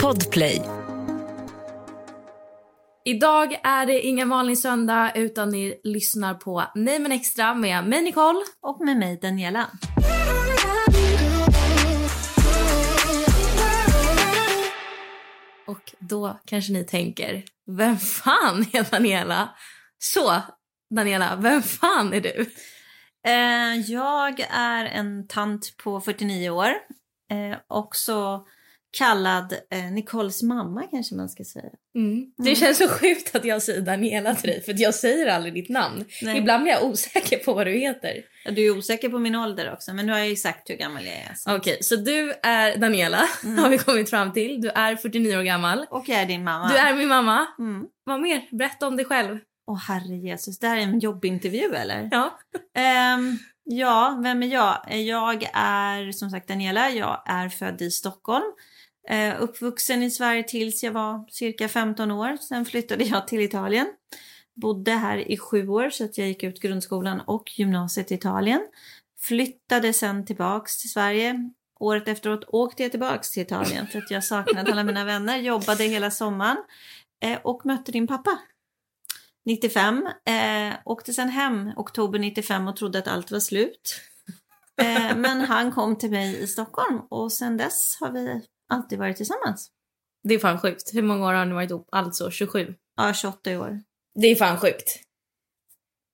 Podplay. Idag är det ingen vanlig söndag utan ni lyssnar på Nej men extra med mig Nicole. Och med mig Daniela. Och då kanske ni tänker, vem fan är Daniela? Så Daniela, vem fan är du? Eh, jag är en tant på 49 år. Eh, också kallad eh, Nicoles mamma kanske man ska säga. Mm. Det känns så sjukt att jag säger Daniela till dig för att jag säger aldrig ditt namn. Nej. Ibland blir jag osäker på vad du heter. Ja, Du är osäker på min ålder också men nu har jag ju sagt hur gammal jag är. Så. Okej, så du är Daniela har vi kommit fram till. Du är 49 år gammal. Och jag är din mamma. Du är min mamma. Mm. Vad mer? Berätta om dig själv. Åh herre Jesus, det här är en jobbintervju eller? Ja. Ehm, ja, vem är jag? Jag är som sagt Daniela, jag är född i Stockholm. Eh, uppvuxen i Sverige tills jag var cirka 15 år. Sen flyttade jag till Italien. Bodde här i sju år så att jag gick ut grundskolan och gymnasiet i Italien. Flyttade sen tillbaks till Sverige. Året efteråt åkte jag tillbaks till Italien för att jag saknade alla mina vänner. Jobbade hela sommaren eh, och mötte din pappa. 95. Eh, åkte sen hem oktober 95 och trodde att allt var slut. Eh, men han kom till mig i Stockholm och sen dess har vi alltid varit tillsammans. Det är fan sjukt. Hur många år har ni varit ihop? Alltså 27. Ja, 28 år. Det är fan sjukt.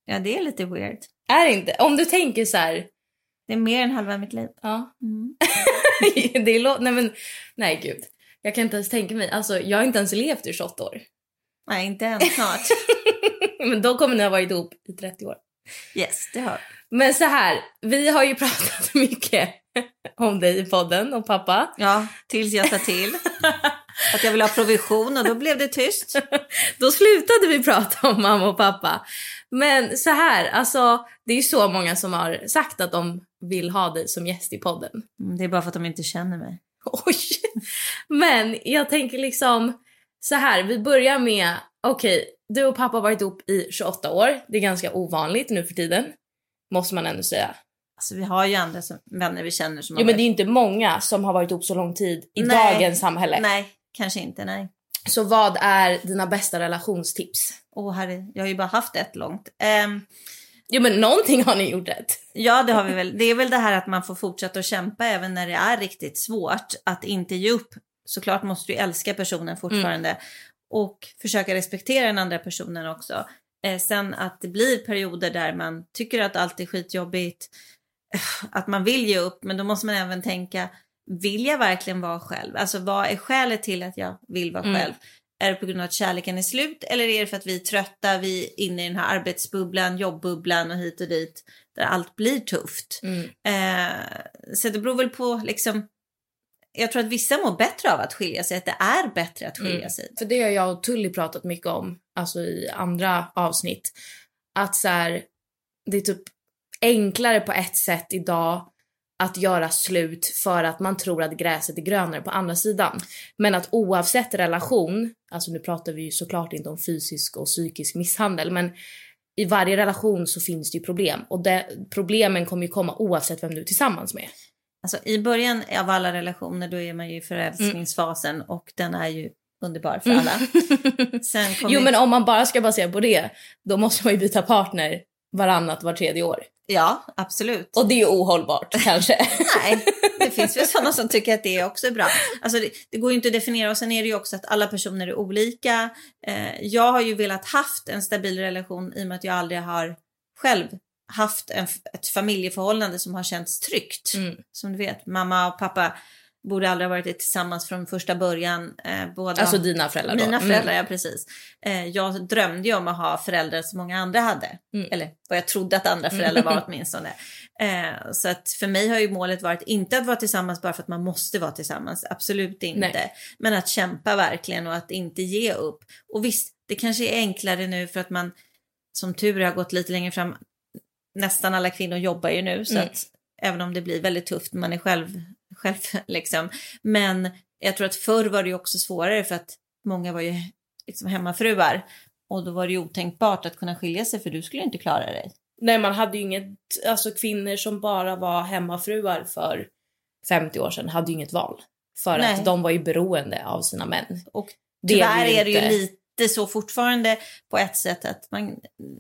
Ja, det är lite weird. Är det inte? Om du tänker så här. Det är mer än halva mitt liv. Ja. Mm. det är nej men, nej gud. Jag kan inte ens tänka mig. Alltså jag har inte ens levt i 28 år. Nej, inte än. Snart. men då kommer ni ha varit ihop i 30 år. Yes, det har Men så här, vi har ju pratat mycket om dig i podden och pappa. Ja, tills jag tar till. Att jag vill ha provision och då blev det tyst. Då slutade vi prata om mamma och pappa. Men så här, alltså det är ju så många som har sagt att de vill ha dig som gäst i podden. Mm, Det är bara för att de inte känner mig. Oj! Men jag tänker liksom så här, vi börjar med, okej, du och pappa har varit ihop i 28 år. Det är ganska ovanligt nu för tiden. Måste man ändå säga. Alltså vi har ju andra som, vänner vi känner som Jo har men det är inte många som har varit ihop så lång tid i Nej. dagens samhälle. Nej, kanske inte. Nej. Så vad är dina bästa relationstips? Åh herre, jag har ju bara haft ett långt. Ehm, Jo men någonting har ni gjort rätt. ja, det har vi väl. Det är väl det här att man får fortsätta att kämpa även när det är riktigt svårt. Att inte ge upp. Såklart måste du älska personen fortfarande. Och försöka respektera den andra personen också. Eh, sen att det blir perioder där man tycker att allt är skitjobbigt. eh, Att man vill ge upp, men då måste man även tänka, vill jag verkligen vara själv? Alltså vad är skälet till att jag vill vara Mm. själv? Är det på grund av att kärleken är slut eller är det för att vi är trötta, vi är inne i den här arbetsbubblan, jobbbubblan och hit och dit där allt blir tufft. Mm. Eh, så det beror väl på liksom, jag tror att vissa mår bättre av att skilja sig, att det är bättre att skilja Mm. sig. För det har jag och Tully pratat mycket om, alltså i andra avsnitt. Att så här, det är typ enklare på ett sätt idag att göra slut för att man tror att gräset är grönare på andra sidan. Men att oavsett relation, alltså nu pratar vi ju såklart inte om fysisk och psykisk misshandel, men i varje relation så finns det ju problem och det, problemen kommer ju komma oavsett vem du är tillsammans med. Alltså i början av alla relationer då är man ju i förälskningsfasen och den är ju underbar för alla. Sen Jo men om man bara ska basera på det, då måste man ju byta partner varannat, var tredje år. Ja, absolut. Och det är ohållbart kanske. Nej, det finns väl sådana som tycker att det också är bra. Alltså det, det går ju inte att definiera och sen är det ju också att alla personer är olika. Eh, jag har ju velat haft en stabil relation i och med att jag aldrig har själv haft en, ett familjeförhållande som har känts tryggt. Mm. Som du vet, mamma och pappa borde aldrig ha varit tillsammans från första början. Eh, båda... Alltså dina föräldrar då? Mina Mm. föräldrar, ja precis. Eh, jag drömde ju om att ha föräldrar som många andra hade. Mm. Eller vad jag trodde att andra föräldrar var åtminstone. Eh, så att för mig har ju målet varit inte att vara tillsammans bara för att man måste vara tillsammans. Absolut inte. Nej. Men att kämpa verkligen och att inte ge upp. Och visst, det kanske är enklare nu för att man som tur har gått lite längre fram. Nästan alla kvinnor jobbar ju nu så Mm. att även om det blir väldigt tufft, man är själv, själv liksom. Men jag tror att förr var det ju också svårare för att många var ju liksom hemmafruar. Och då var det ju otänkbart att kunna skilja sig för du skulle inte klara dig. Nej, man hade ju inget, alltså kvinnor som bara var hemmafruar för 50 år sedan hade ju inget val. För Nej. att de var ju beroende av sina män. Och Det tyvärr blir är det ju inte- lite så fortfarande på ett sätt att man,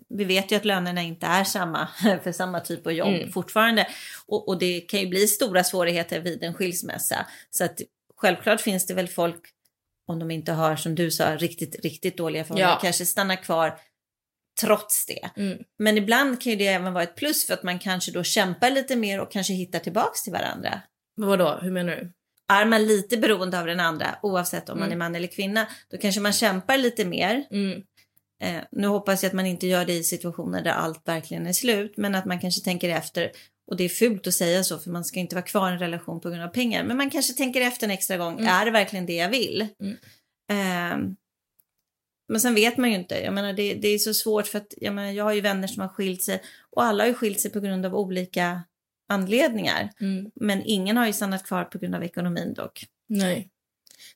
vi vet ju att lönerna inte är samma för samma typ av jobb Mm. fortfarande. Och, och det kan ju bli stora svårigheter vid en skilsmässa. Så att självklart finns det väl folk, om de inte har som du sa riktigt, riktigt dåliga förhållanden, Ja. kanske stannar kvar trots det. Mm. Men ibland kan ju det även vara ett plus för att man kanske då kämpar lite mer och kanske hittar tillbaks till varandra. Vadå, hur menar du? Är man lite beroende av den andra, oavsett om man Mm. är man eller kvinna, då kanske man kämpar lite mer. Mm. Eh, nu hoppas jag att man inte gör det i situationer där allt verkligen är slut, men att man kanske tänker efter. Och det är fult att säga så, för man ska inte vara kvar i en relation på grund av pengar. Men man kanske tänker efter en extra gång, Mm. är det verkligen det jag vill? Mm. Ehm, men sen vet man ju inte. Jag menar, det, det är så svårt för att jag, menar, jag har ju vänner som har skilt sig och alla har ju skilt sig på grund av olika anledningar. Mm. Men ingen har ju stannat kvar på grund av ekonomin dock. Nej.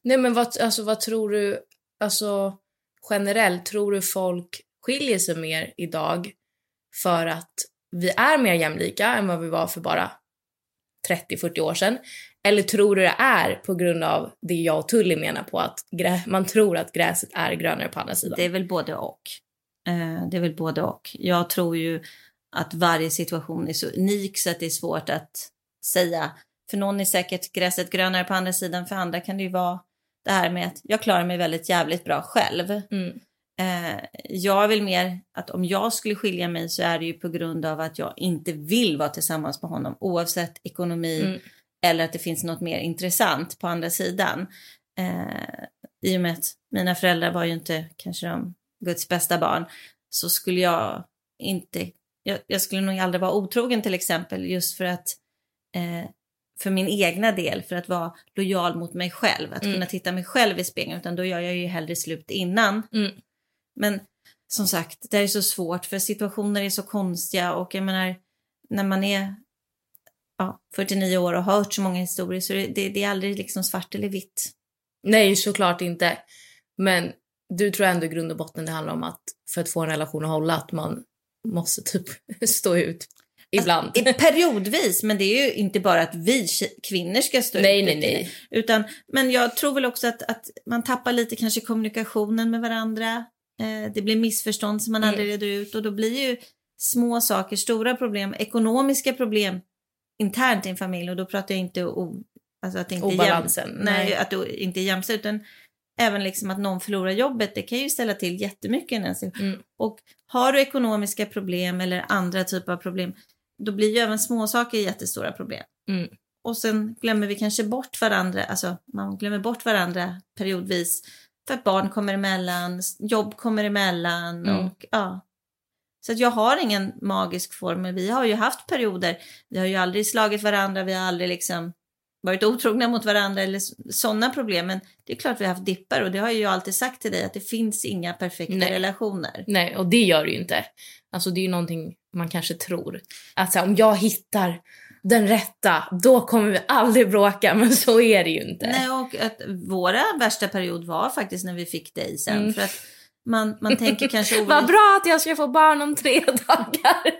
Nej men vad, alltså, vad tror du, alltså generellt, tror du folk skiljer sig mer idag för att vi är mer jämlika än vad vi var för bara 30-40 år sedan? Eller tror du det är på grund av det jag och Tully menar på att man tror att gräset är grönare på andra sidan? Det är väl både och. Eh, det är väl både och. Jag tror ju att varje situation är så unik så att det är svårt att säga. För någon är säkert gräset grönare på andra sidan, för andra kan det ju vara det här med att jag klarar mig väldigt jävligt bra själv. Mm. Eh, jag vill mer att om jag skulle skilja mig så är det ju på grund av att jag inte vill vara tillsammans med honom oavsett ekonomi Mm. eller att det finns något mer intressant på andra sidan. Eh, I och med att mina föräldrar var ju inte kanske de Guds bästa barn så skulle jag inte, jag, jag skulle nog aldrig vara otrogen till exempel just för att eh, för min egna del, för att vara lojal mot mig själv, att Mm. kunna titta mig själv i spegeln, utan då gör jag ju hellre slut innan. Mm. Men som sagt, det är så svårt för situationer är så konstiga och jag menar när man är ja, 49 år och har hört så många historier så det, det, det är aldrig liksom svart eller vitt. Nej, såklart inte. Men du tror ändå i grund och botten det handlar om att för att få en relation att hålla att man måste typ stå ut ibland. I- Periodvis, men det är ju inte bara att vi kvinnor ska stå nej, ut nej, nej. Utan, men jag tror väl också att, att man tappar lite kanske kommunikationen med varandra. Eh, det blir missförstånd som man Mm. aldrig reder ut och då blir ju små saker stora problem, ekonomiska problem internt i en familj och då pratar jag inte o, alltså att det inte är jäm- Obalansen, nej, nej. att det inte är jämställt utan även liksom att någon förlorar jobbet, det kan ju ställa till jättemycket. Mm. Och har du ekonomiska problem eller andra typer av problem, då blir ju även småsaker jättestora problem. Mm. Och sen glömmer vi kanske bort varandra, alltså man glömmer bort varandra periodvis för att barn kommer emellan, jobb kommer emellan Mm. och ja. Så att jag har ingen magisk formel. Vi har ju haft perioder, vi har ju aldrig slagit varandra, vi har aldrig liksom varit otrogna mot varandra eller sådana problem. Men det är klart vi har haft dippar och det har jag ju alltid sagt till dig att det finns inga perfekta Nej. relationer. Nej, och det gör det ju inte. Alltså det är ju någonting man kanske tror. Att så här, om jag hittar den rätta, då kommer vi aldrig bråka. Men så är det ju inte. Nej, och att våra värsta period var faktiskt när vi fick dig sen. Mm. För att man, man tänker kanske Vad olika. bra att jag ska få barn om tre dagar.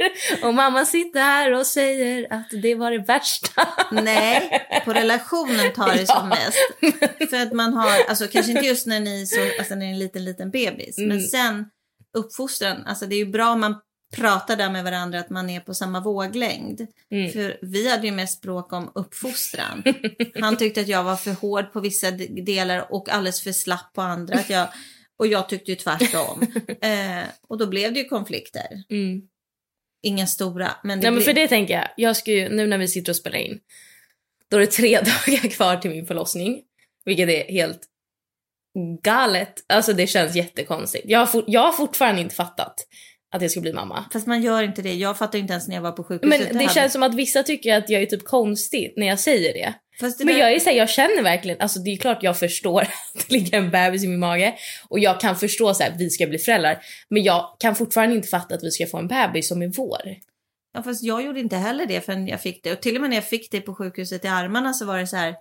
Och mamma sitter här och säger att det var det värsta. Nej, på relationen tar det som mest. För att man har, alltså kanske inte just när ni så, alltså när ni är en liten, liten bebis. Men Mm. sen uppfostran, alltså det är ju bra om man prata där med varandra att man är på samma våglängd. Mm. För vi hade ju mest bråk om uppfostran. Han tyckte att jag var för hård på vissa delar och alldeles för slapp på andra. Att jag, och jag tyckte ju tvärtom. eh, och då blev det ju konflikter. Mm. Inga stora, men det Nej men blev... för det tänker jag, jag ska ju, nu när vi sitter och spelar in, då är det tre dagar kvar till min förlossning. Vilket är helt galet. Alltså det känns jättekonstigt. Jag har, for, jag har fortfarande inte fattat att jag ska bli mamma. Fast man gör inte det. Jag fattade inte ens när jag var på sjukhuset. Men det hade- känns som att vissa tycker att jag är typ konstig när jag säger det. Men där- jag är så här, jag känner verkligen, alltså det är klart jag förstår att det ligger en bebis i min mage och jag kan förstå så här, vi ska bli föräldrar. Men jag kan fortfarande inte fatta att vi ska få en bebis som är vår. Ja, fast jag gjorde inte heller det förrän jag fick det. Och till och med när jag fick det på sjukhuset i armarna så var det så här,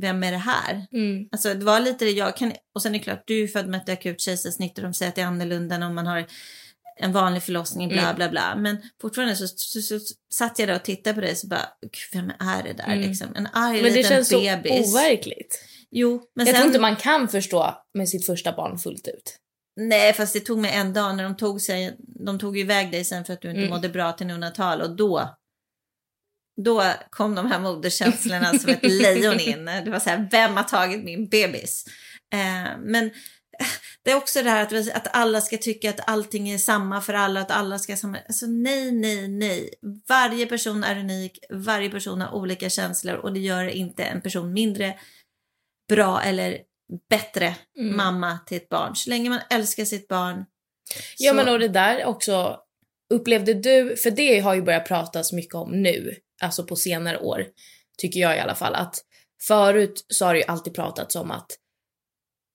vem är det här? Mm. Alltså det var lite det jag kan, och sen är det klart, du är född med ett akut kejsarsnitt och de säger att det är annorlunda än om man har en vanlig förlossning, bla Mm. bla bla. Men fortfarande så, så, så, satt jag där och tittade på dig så bara, "Gud, vem är det där Mm. liksom? En arg Men det känns bebis. så overkligt. Jo, men jag sen, tror inte man kan förstå med sitt första barn fullt ut. nej fast det tog mig en dag när de tog sig, de tog ju iväg dig sen för att du inte Mm. mådde bra till neonatal och då då kom de här moderskänslorna som ett lejon in. Det var så här, vem har tagit min bebis? Eh, men det är också det här att, vi- att alla ska tycka att allting är samma för alla, att alla ska samma... Alltså nej, nej, nej. Varje person är unik, varje person har olika känslor och det gör inte en person mindre bra eller bättre Mm. mamma till ett barn. Så länge man älskar sitt barn. Ja så- men och det där också, upplevde du, för det har ju börjat pratas mycket om nu, alltså på senare år, tycker jag i alla fall, att förut så har det ju alltid pratats om att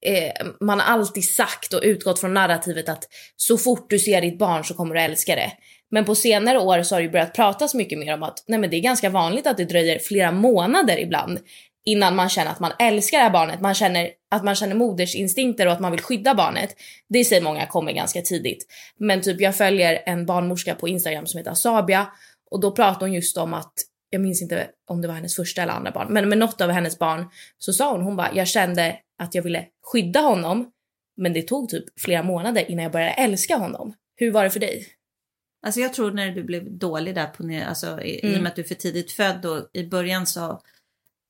eh, man har alltid sagt och utgått från narrativet att så fort du ser ditt barn så kommer du älska det. Men på senare år så har det ju börjat pratas mycket mer om att nej men det är ganska vanligt att det dröjer flera månader ibland innan man känner att man älskar det här barnet. Man känner att man känner modersinstinkter och att man vill skydda barnet. Det säger många kommer ganska tidigt. Men typ jag följer en barnmorska på Instagram som heter Asabia och då pratar hon just om att jag minns inte om det var hennes första eller andra barn, men med något av hennes barn så sa hon, hon bara, jag kände att jag ville skydda honom, men det tog typ flera månader innan jag började älska honom. Hur var det för dig? Alltså jag tror när du blev dålig där på alltså i, i och Mm. med att du är för tidigt född och i början så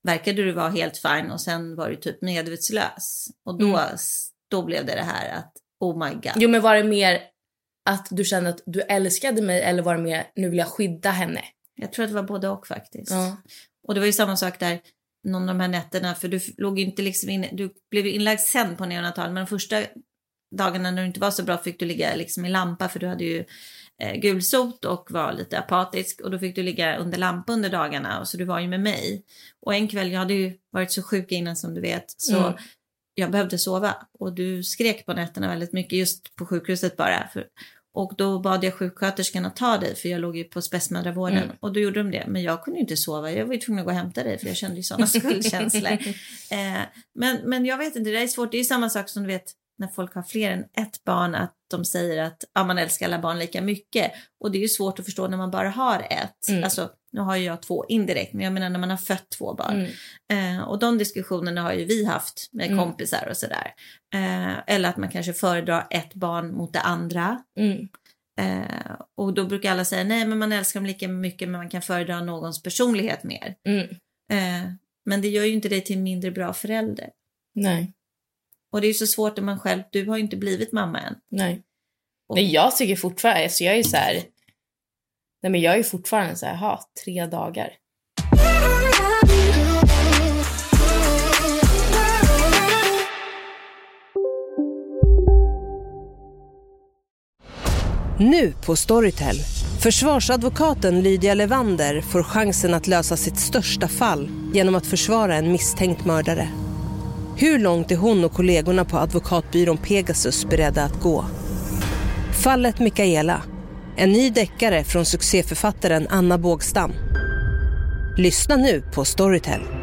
verkade du vara helt fine och sen var du typ medvetslös. Och då, Mm. då blev det det här att oh my god. Jo men var det mer att du kände att du älskade mig eller var det mer nu vill jag skydda henne? Jag tror att det var både och faktiskt. Ja. Och det var ju samma sak där någon av de här nätterna för du låg inte liksom inne, du blev inlagd sen på neonatal men de första dagarna när du inte var så bra fick du ligga liksom i lampa för du hade ju eh, gulsot och var lite apatisk och då fick du ligga under lampa under dagarna och så du var ju med mig. Och en kväll, jag hade ju varit så sjuk innan som du vet så Mm. jag behövde sova och du skrek på nätterna väldigt mycket just på sjukhuset bara. För, och då bad jag sjuksköterskan att ta dig för jag låg ju på spetsmödravården Mm. och då gjorde de det. Men jag kunde inte sova, jag var ju tvungen att gå och hämta dig för jag kände ju sådana skuldkänslor. Eh, men, men jag vet inte, det där är svårt. Det är samma sak som du vet när folk har fler än ett barn att de säger att ja, man älskar alla barn lika mycket. Och det är ju svårt att förstå när man bara har ett. Mm. Alltså, nu har ju jag två indirekt, men jag menar när man har fött två barn. Mm. Eh, och de diskussionerna har ju vi haft med Mm. kompisar och sådär. Eh, eller att man kanske föredrar ett barn mot det andra. Mm. Eh, och då brukar alla säga nej men man älskar dem lika mycket men man kan föredra någons personlighet mer. Mm. Eh, men det gör ju inte dig till en mindre bra förälder. Nej, Och det är ju så svårt när man själv, du har ju inte blivit mamma än. nej. Och- Nej jag tycker fortfarande, alltså jag är så här. Nej men jag är fortfarande så här, ha tre dagar. Nu på Storytel. Försvarsadvokaten Lydia Levander får chansen att lösa sitt största fall genom att försvara en misstänkt mördare. Hur långt är hon och kollegorna på advokatbyrån Pegasus beredda att gå? Fallet Mikaela. En ny deckare från succéförfattaren Anna Bågstam. Lyssna nu på Storytel.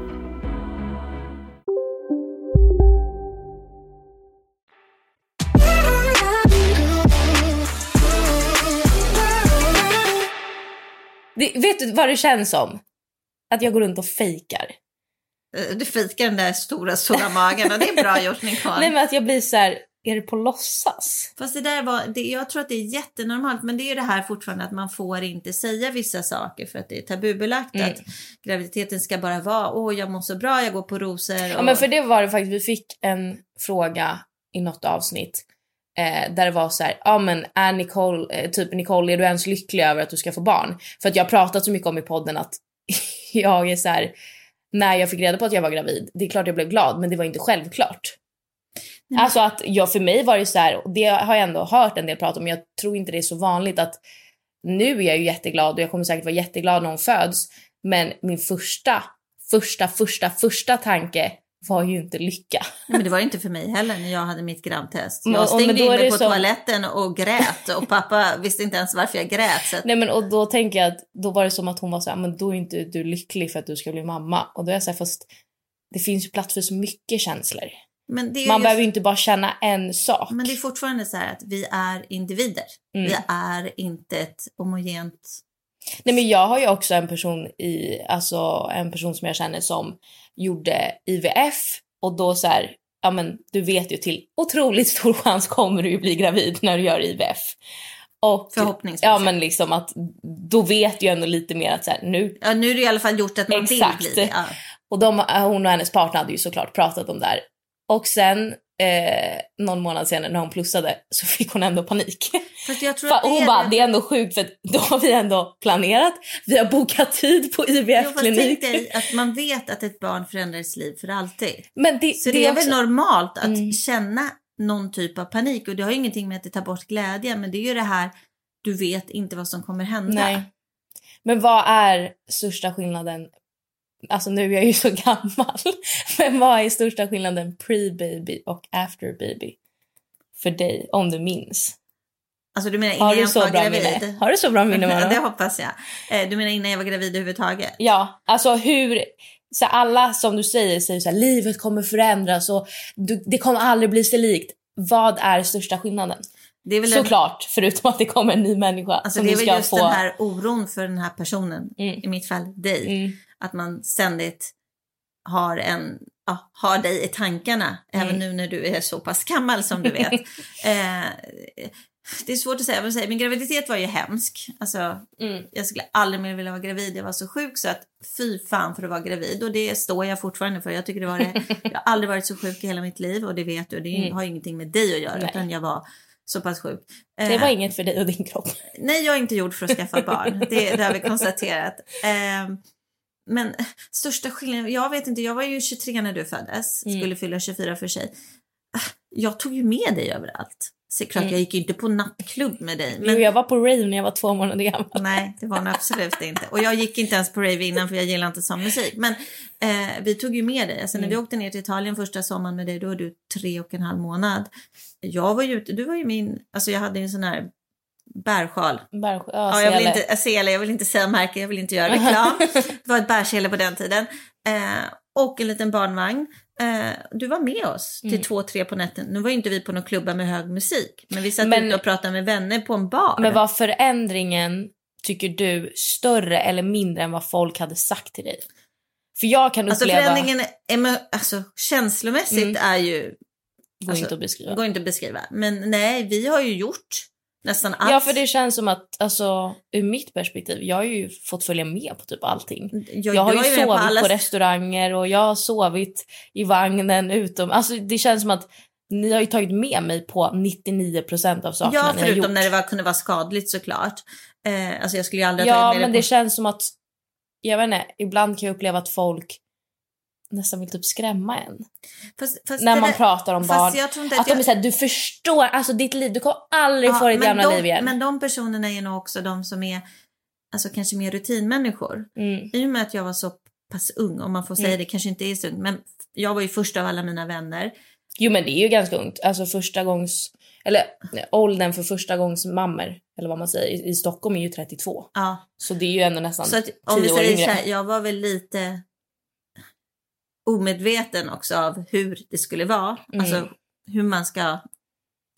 Det, vet du vad det känns som? Att jag går runt och fejkar. Eh, Du fikar den där stora, stora magen och det är bra gjort Nicole. Nej men att jag blir så här, är det på låtsas? Fast det där var, det, jag tror att det är jättenormalt men det är ju det här fortfarande att man får inte säga vissa saker för att det är tabubelagt Mm. att graviditeten ska bara vara åh jag mår så bra, jag går på rosor. Och... Ja men för det var det faktiskt, vi fick en fråga i något avsnitt eh, där det var så ja men är Nicole, eh, typ Nicole, är du ens lycklig över att du ska få barn? För att jag har pratat så mycket om i podden att jag är så här, när jag fick reda på att jag var gravid, det är klart jag blev glad men det var inte självklart. Alltså att jag, för mig var det så här, och det har jag ändå hört en del prata om, men jag tror inte det är så vanligt att nu är jag ju jätteglad och jag kommer säkert vara jätteglad när hon föds. Men min första, första, första, första tanke var ju inte lycka. Nej, men det var inte för mig heller när jag hade mitt grabbtest. Jag stängde in mig på så- toaletten och grät och pappa visste inte ens varför jag grät. Så att... Nej men och då tänker jag att då var det som att hon var så här, men då är inte du lycklig för att du ska bli mamma. Och då är jag så här, fast det finns ju plats för så mycket känslor. Man just- behöver ju inte bara känna en sak. Men det är fortfarande så här att vi är individer. Mm. Vi är inte ett homogent... Nej men jag har ju också en person i, alltså en person som jag känner som gjorde IVF och då så här, ja men du vet ju till otroligt stor chans kommer du ju bli gravid när du gör IVF. Och, Förhoppningsvis. Ja men liksom att då vet ju ändå lite mer att så här, nu Ja, nu är det i alla fall gjort att man Exakt. vill bli det. Ja. Och de, hon och hennes partner hade ju såklart pratat om det här. Och sen eh, någon månad senare när hon plussade så fick hon ändå panik. Fast jag tror att det hon är bara, det- det är ändå sjukt för då har vi ändå planerat, vi har bokat tid på IVF-klinik. att man vet att ett barn förändrar ens liv för alltid. Men det, Så det, är väl också- normalt att Mm. känna någon typ av panik och det har ingenting med att det tar bort glädjen men det är ju det här du vet inte vad som kommer hända. Nej. Men vad är största skillnaden? Alltså nu är jag ju så gammal. Men vad är största skillnaden pre-baby och after baby? För dig, om du minns. Alltså du menar Har innan du jag så var bra gravid? minne? Har du så bra minne, Mara? det hoppas jag. Eh, Du menar innan jag var gravid överhuvudtaget? Ja, alltså hur... Så alla som du säger säger så här, livet kommer förändras och du, det kommer aldrig bli sig likt. Vad är största skillnaden? Det är väl en- Såklart, förutom att det kommer en ny människa Alltså som det är väl just få... den här oron för den här personen, Mm. i mitt fall dig. Mm. Att man ständigt har, en, ja, har dig i tankarna, Mm. även nu när du är så pass gammal som du vet. eh, det är svårt att säga, säga, min graviditet var ju hemsk. Alltså, Mm. jag skulle aldrig mer vilja vara gravid. Jag var så sjuk så att fy fan för att vara gravid. Och det står jag fortfarande för. Jag tycker det var det. Jag har aldrig varit så sjuk i hela mitt liv och det vet du. Det Mm. har ingenting med dig att göra Nej. utan jag var så pass sjuk. Det Eh, var inget för dig och din kropp. Nej, jag är inte gjord för att skaffa barn. Det, det har vi konstaterat. Eh, men största skillnaden, jag vet inte, jag var ju 23 när du föddes, Mm. skulle fylla 24 för sig. Ah, Jag tog ju med dig överallt. Så klart, Mm. jag gick ju inte på nattklubb med dig. Men... Jo, jag var på rave när jag var två månader gammal. Nej, det var hon absolut inte. Och jag gick inte ens på rave innan för jag gillar inte sån musik. Men eh, vi tog ju med dig. Alltså när Mm. vi åkte ner till Italien första sommaren med dig, då var du tre och en halv månad. Jag var ju ute, du var ju min, alltså jag hade ju en sån här bärsjal. Bär, ja, Ja, jag vill inte, sele, jag vill inte säga märke, jag vill inte göra reklam. det var ett bärsele på den tiden. Eh, och en liten barnvagn. Eh, du var med oss till Mm. två, tre på natten. Nu var ju inte vi på någon klubba med hög musik. Men vi satt Men- ute och pratade med vänner på en bar. Men var förändringen, tycker du, större eller mindre än vad folk hade sagt till dig? För jag kan Alltså uppleva... förändringen emo- alltså, känslomässigt Mm. är ju, går alltså, inte att beskriva. går inte att beskriva. Men nej, vi har ju gjort nästan allt. Ja, för det känns som att, alltså, ur mitt perspektiv, jag har ju fått följa med på typ allting. jag, Jag har ju sovit på, alla- restauranger och jag har sovit i vagnen utom... Alltså det känns som att ni har ju tagit med mig på 99% av sakerna Ja, ni har gjort. förutom när det var, kunde vara skadligt såklart. Eh, alltså jag skulle ju aldrig ha Ja, men det det på... känns som att, jag vet inte, ibland kan jag uppleva att folk nästan vill typ skrämma en. Fast, fast när det man där- pratar om barn. jag Att att de är jag- såhär, du förstår, alltså ditt liv, du kommer aldrig få ditt gamla de, liv igen. Men de personerna är nog också de som är alltså kanske mer rutinmänniskor. Mm. I och med att jag var så pass ung, om man får säga Mm. det, kanske inte är så ung, men jag var ju först av alla mina vänner. Jo men det är ju ganska ungt. Alltså första gångs... Eller åldern för första gångs mammor, eller vad man säger, i, i Stockholm är ju 32. Ja. Så det är ju ändå nästan Så att, om vi 10 år säger yngre. så här, jag var väl lite omedveten också av hur det skulle vara. Mm. Alltså hur man ska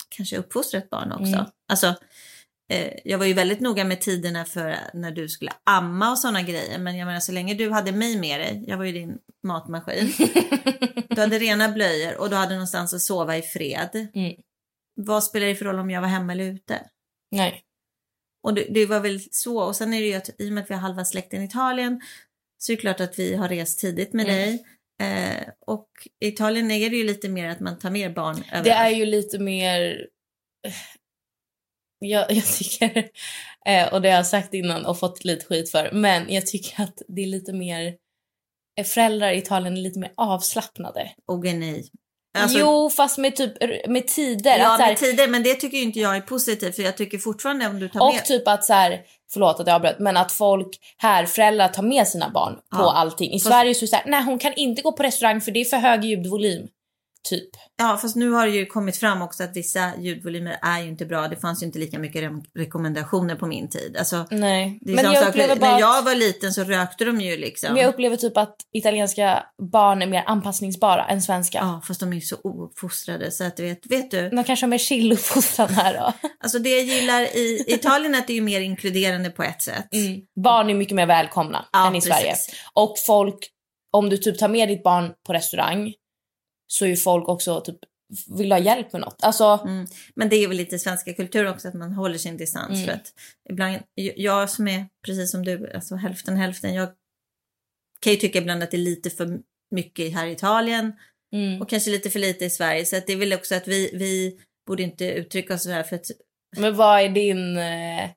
kanske uppfostra ett barn också. Mm. Alltså, eh, jag var ju väldigt noga med tiderna för när du skulle amma och sådana grejer. Men jag menar så länge du hade mig med dig, jag var ju din matmaskin. du hade rena blöjor och du hade någonstans att sova i fred. Mm. Vad spelar det för roll om jag var hemma eller ute? Nej. Och det, det var väl så. Och sen är det ju att i och med att vi har halva släkten i Italien så är det klart att vi har rest tidigt med Mm. dig. Eh, och i Italien är det ju lite mer att man tar med barn överallt. Det är ju lite mer... Jag, jag tycker, eh, och det har jag sagt innan och fått lite skit för, men jag tycker att det är lite mer... eh, Föräldrar i Italien är lite mer avslappnade. Och nej. Alltså, jo, fast med typ med tider. ja, att så här, med tider, men det tycker ju inte jag är positivt för jag tycker fortfarande om du tar och med... typ att så här, förlåt att jag avbröt, men att folk här, föräldrar tar med sina barn på Ja. allting. I Fast- Sverige så är det så här, nej hon kan inte gå på restaurang för det är för hög ljudvolym. Typ. Ja, fast nu har det ju kommit fram också att vissa ljudvolymer är ju inte bra. Det fanns ju inte lika mycket re- rekommendationer på min tid. Alltså, Nej. Men jag sak, när att- jag var liten så rökte de ju liksom. Men jag upplever typ att italienska barn är mer anpassningsbara än svenska. Ja, fast de är ju så ouppfostrade så att vet, vet du. De kanske har mer chilluppfostran här då. Alltså det jag gillar i Italien är att det är mer inkluderande på ett sätt. Barn är mycket mer välkomna Ja, än i precis. Sverige. Och folk, om du typ tar med ditt barn på restaurang så är ju folk också typ vill ha hjälp med något. Alltså, Mm. Men det är väl lite svenska kultur också att man håller sin distans. Mm. För att ibland, jag som är precis som du, alltså hälften hälften, jag kan ju tycka ibland att det är lite för mycket här i Italien mm. och kanske lite för lite i Sverige. Så att det är väl också att vi, vi borde inte uttrycka oss så här för att Men vad är din... Eh,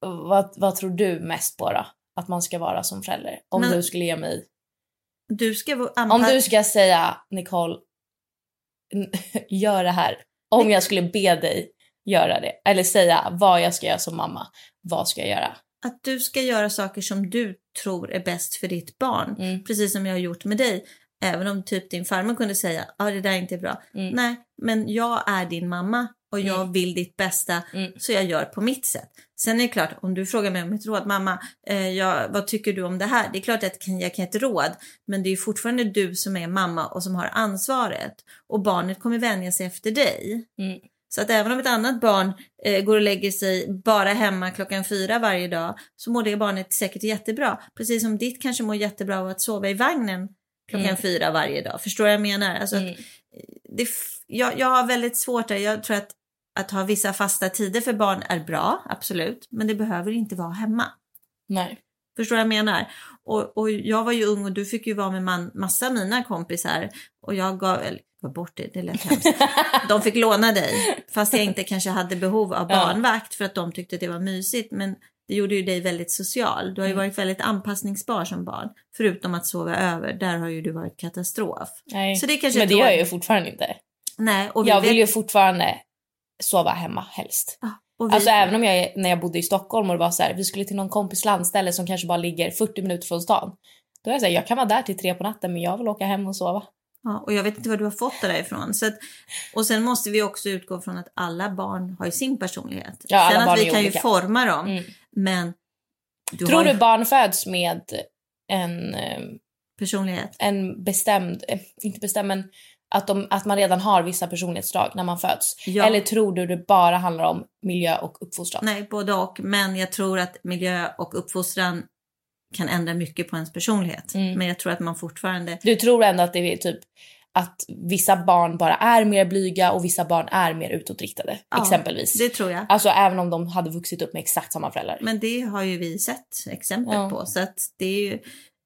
vad, vad tror du mest på då? Att man ska vara som förälder? Om Men- du skulle ge mig... du ska Om du ska säga Nicole, gör det här. Om jag skulle be dig göra det. Eller säga vad jag ska göra som mamma. Vad ska jag göra? att du ska göra saker som du tror är bäst för ditt barn. Mm. Precis som jag har gjort med dig. Även om typ din farmor kunde säga ja ah, det där är inte bra. Mm. Nej, men jag är din mamma och jag Mm. vill ditt bästa Mm. så jag gör på mitt sätt. Sen är det klart, om du frågar mig om ett råd, mamma, eh, jag, vad tycker du om det här? Det är klart att jag kan, jag kan ge ett råd, men det är fortfarande du som är mamma och som har ansvaret. Och barnet kommer vänja sig efter dig. Mm. Så att även om ett annat barn eh, går och lägger sig bara hemma klockan fyra varje dag så mår det barnet säkert jättebra. Precis som ditt kanske mår jättebra av att sova i vagnen klockan Mm. fyra varje dag. Förstår du vad jag menar? Alltså att Mm. det, f- jag, jag har väldigt svårt där. Jag tror att, att ha vissa fasta tider för barn är bra, absolut. Men det behöver inte vara hemma. Nej. Förstår vad jag menar? Och, och jag var ju ung och du fick ju vara med man, massa av mina kompisar. Och jag gav, eller gav bort det, det lät hemskt. De fick låna dig. Fast jag inte kanske hade behov av barnvakt för att de tyckte det var mysigt. Men det gjorde ju dig väldigt social. Du har ju Mm. varit väldigt anpassningsbar som barn. Förutom att sova över, där har ju du varit katastrof. Nej. Så det kanske Men det gör jag ju fortfarande inte. Nej, och Jag vet- vill ju fortfarande sova hemma helst. vi, Alltså även om jag, är- när jag bodde i Stockholm och det var så här, vi skulle till någon kompis landställe som kanske bara ligger 40 minuter från stan. Då är jag så här, jag kan vara där till tre på natten men jag vill åka hem och sova. Ja, och jag vet inte var du har fått det där ifrån. Så att, och sen måste vi också utgå från att alla barn har ju sin personlighet. Ja, alla sen barn att vi är kan olika. ju forma dem. Mm. Men du Tror har du ju barn föds med en, eh, personlighet. en bestämd, eh, inte bestämd men att, de, att man redan har vissa personlighetsdrag när man föds? Ja. Eller tror du det bara handlar om miljö och uppfostran? Nej, både och. Men jag tror att miljö och uppfostran kan ändra mycket på ens personlighet. Mm. Men jag tror att man fortfarande... Du tror ändå att det är typ att vissa barn bara är mer blyga och vissa barn är mer utåtriktade Ja, exempelvis. Det tror jag. Alltså även om de hade vuxit upp med exakt samma föräldrar. Men det har ju vi sett exempel Ja. på. Så att det är ju...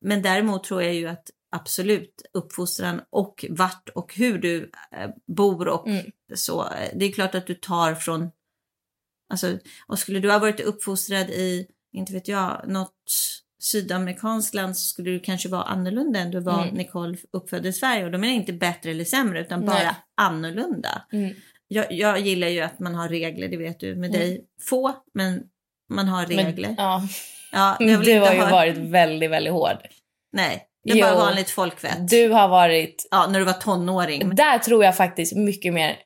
Men däremot tror jag ju att absolut uppfostran och vart och hur du eh, bor och Mm. så. Det är klart att du tar från... Alltså, och skulle du ha varit uppfostrad i, inte vet jag, något sydamerikanskt land så skulle du kanske vara annorlunda än du var Mm. Nicole uppfödd i Sverige. Och de är inte bättre eller sämre utan bara Nej. annorlunda. Mm. Jag, jag gillar ju att man har regler, det vet du. Med Mm. dig få, men man har regler. Men, ja. Ja, jag vill Du har ju ha... varit väldigt, väldigt hård. Nej, Det är Jo. bara vanligt folkvett. Du har varit... Ja, när du var tonåring. Där tror jag faktiskt mycket mer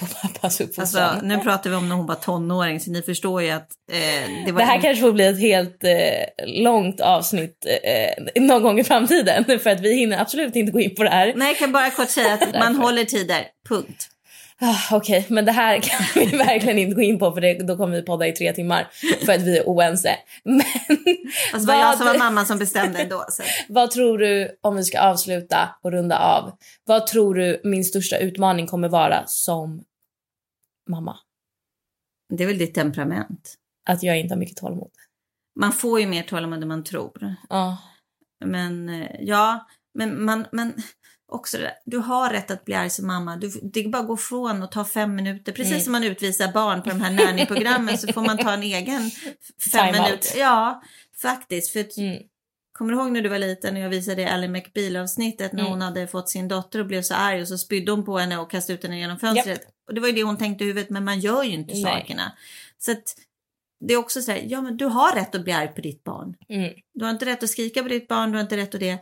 på pappas uppfostran. Alltså, nu pratar vi om när hon var tonåring så ni förstår ju att eh, det var... Det här kanske får bli ett helt eh, långt avsnitt eh, någon gång i framtiden för att vi hinner absolut inte gå in på det här. Nej, jag kan bara kort säga att man håller tider. Punkt. Ah, Okej, men det här kan vi verkligen inte gå in på för det, då kommer vi podda i tre timmar för att vi är oense. Men Alltså, var jag som var vad, mamman som bestämde ändå. Så. vad tror du, om vi ska avsluta och runda av, vad tror du min största utmaning kommer vara som mamma? Det är väl ditt temperament. Att jag inte har mycket tålamod. Man får ju mer tålamod än man tror. Ja. Men eh, ja, men, man, men också där. Du har rätt att bli arg som mamma. Du, det är bara att gå ifrån och ta fem minuter. Precis Mm. som man utvisar barn på de här nanny-programmen så får man ta en egen fem minuter. Ja, faktiskt. För Mm. Kommer du ihåg när du var liten och jag visade Ally McBeal-avsnittet när Mm. hon hade fått sin dotter och blev så arg och så spydde hon på henne och kastade ut henne genom fönstret. Och det var ju det hon tänkte i huvudet, men man gör ju inte Nej. sakerna. Så att det är också så här, ja men du har rätt att bli arg på ditt barn. Mm. Du har inte rätt att skrika på ditt barn, du har inte rätt att det.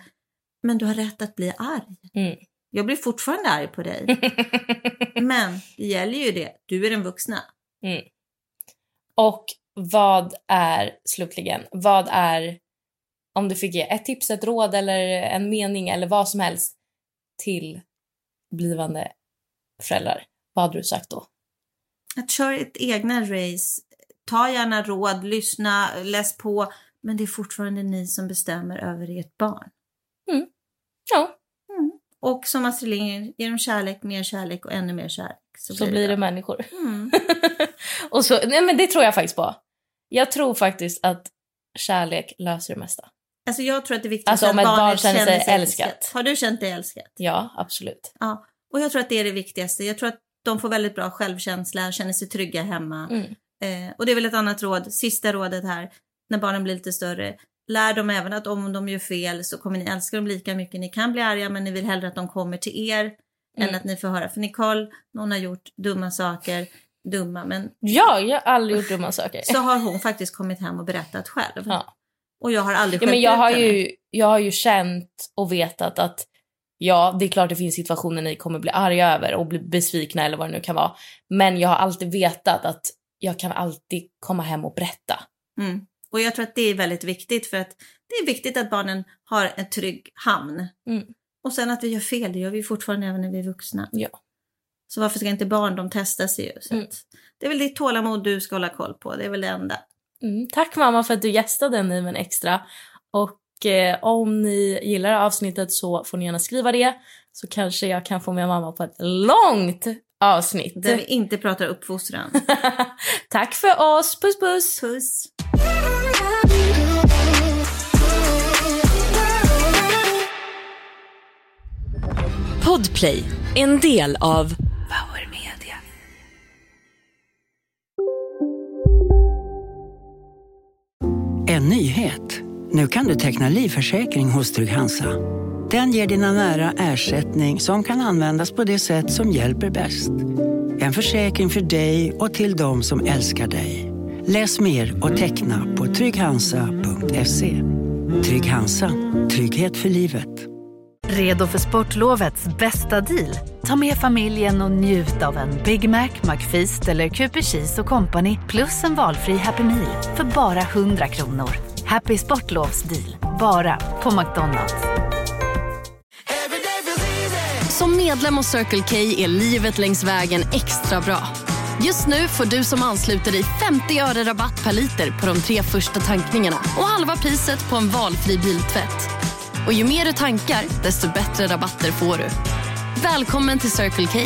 Men du har rätt att bli arg. Mm. Jag blir fortfarande arg på dig. men det gäller ju det, du är den vuxna. Mm. Och vad är, slutligen, vad är, om du fick ge ett tips, ett råd eller en mening eller vad som helst till blivande föräldrar, vad hade du sagt då? Att köra ett egna race, ta gärna råd, lyssna, läs på. Men det är fortfarande ni som bestämmer över ert barn. Ja, Och som Astrid Lindgren, ge dem kärlek, mer kärlek och ännu mer kärlek. så blir det bra. människor. Mm. Och så, nej men det tror jag faktiskt på. Jag tror faktiskt att kärlek löser det mesta. Alltså jag tror att det är viktigt Alltså, att om ett barn barnet känner sig älskat. älskat. Har du känt dig älskad? Ja, absolut. Ja. Och jag tror att det är det viktigaste. Jag tror att de får väldigt bra självkänsla, känner sig trygga hemma. Mm. Eh, och det är väl ett annat råd, sista rådet här, när barnen blir lite större. Lär dem även att om de gör fel så kommer ni älska dem lika mycket. Ni kan bli arga men ni vill hellre att de kommer till er Mm. än att ni får höra. För Nicole, någon har gjort dumma saker, dumma, men Ja, jag har aldrig gjort dumma saker. så har hon faktiskt kommit hem och berättat själv. Ja. Och jag har aldrig Ja, men jag har, ju, jag har ju känt och vetat att ja, det är klart det finns situationer ni kommer bli arga över och bli besvikna eller vad det nu kan vara. Men jag har alltid vetat att jag kan alltid komma hem och berätta. Mm. Och jag tror att det är väldigt viktigt för att det är viktigt att barnen har en trygg hamn. Mm. Och sen att vi gör fel, det gör vi fortfarande även när vi är vuxna. Ja. Så varför ska inte barn, de testas ju. Så Mm. det är väl ditt tålamod du ska hålla koll på, det är väl det enda. Mm, tack mamma för att du gästade Niven Extra. Och eh, om ni gillar avsnittet så får ni gärna skriva det. Så kanske jag kan få med mamma på ett långt avsnitt. Där vi inte pratar uppfostran. tack för oss, puss puss! Puss! Podplay, en del av Power Media. En nyhet. Nu kan du teckna livförsäkring hos Trygg-Hansa. Den ger dina nära ersättning som kan användas på det sätt som hjälper bäst. En försäkring för dig och till de som älskar dig. Läs mer och teckna på trygghansa.se. Trygg Hansa. Trygghet för livet. Redo för sportlovets bästa deal? Ta med familjen och njut av en Big Mac, McFeast eller Cooper Cheese och Company plus en valfri Happy Meal för bara 100 kronor. Happy Sportlovs deal, bara på McDonalds. Som medlem hos Circle K är livet längs vägen extra bra. Just nu får du som ansluter dig 50 öre rabatt per liter på de tre första tankningarna och halva priset på en valfri biltvätt. Och ju mer du tankar, desto bättre rabatter får du. Välkommen till Circle K.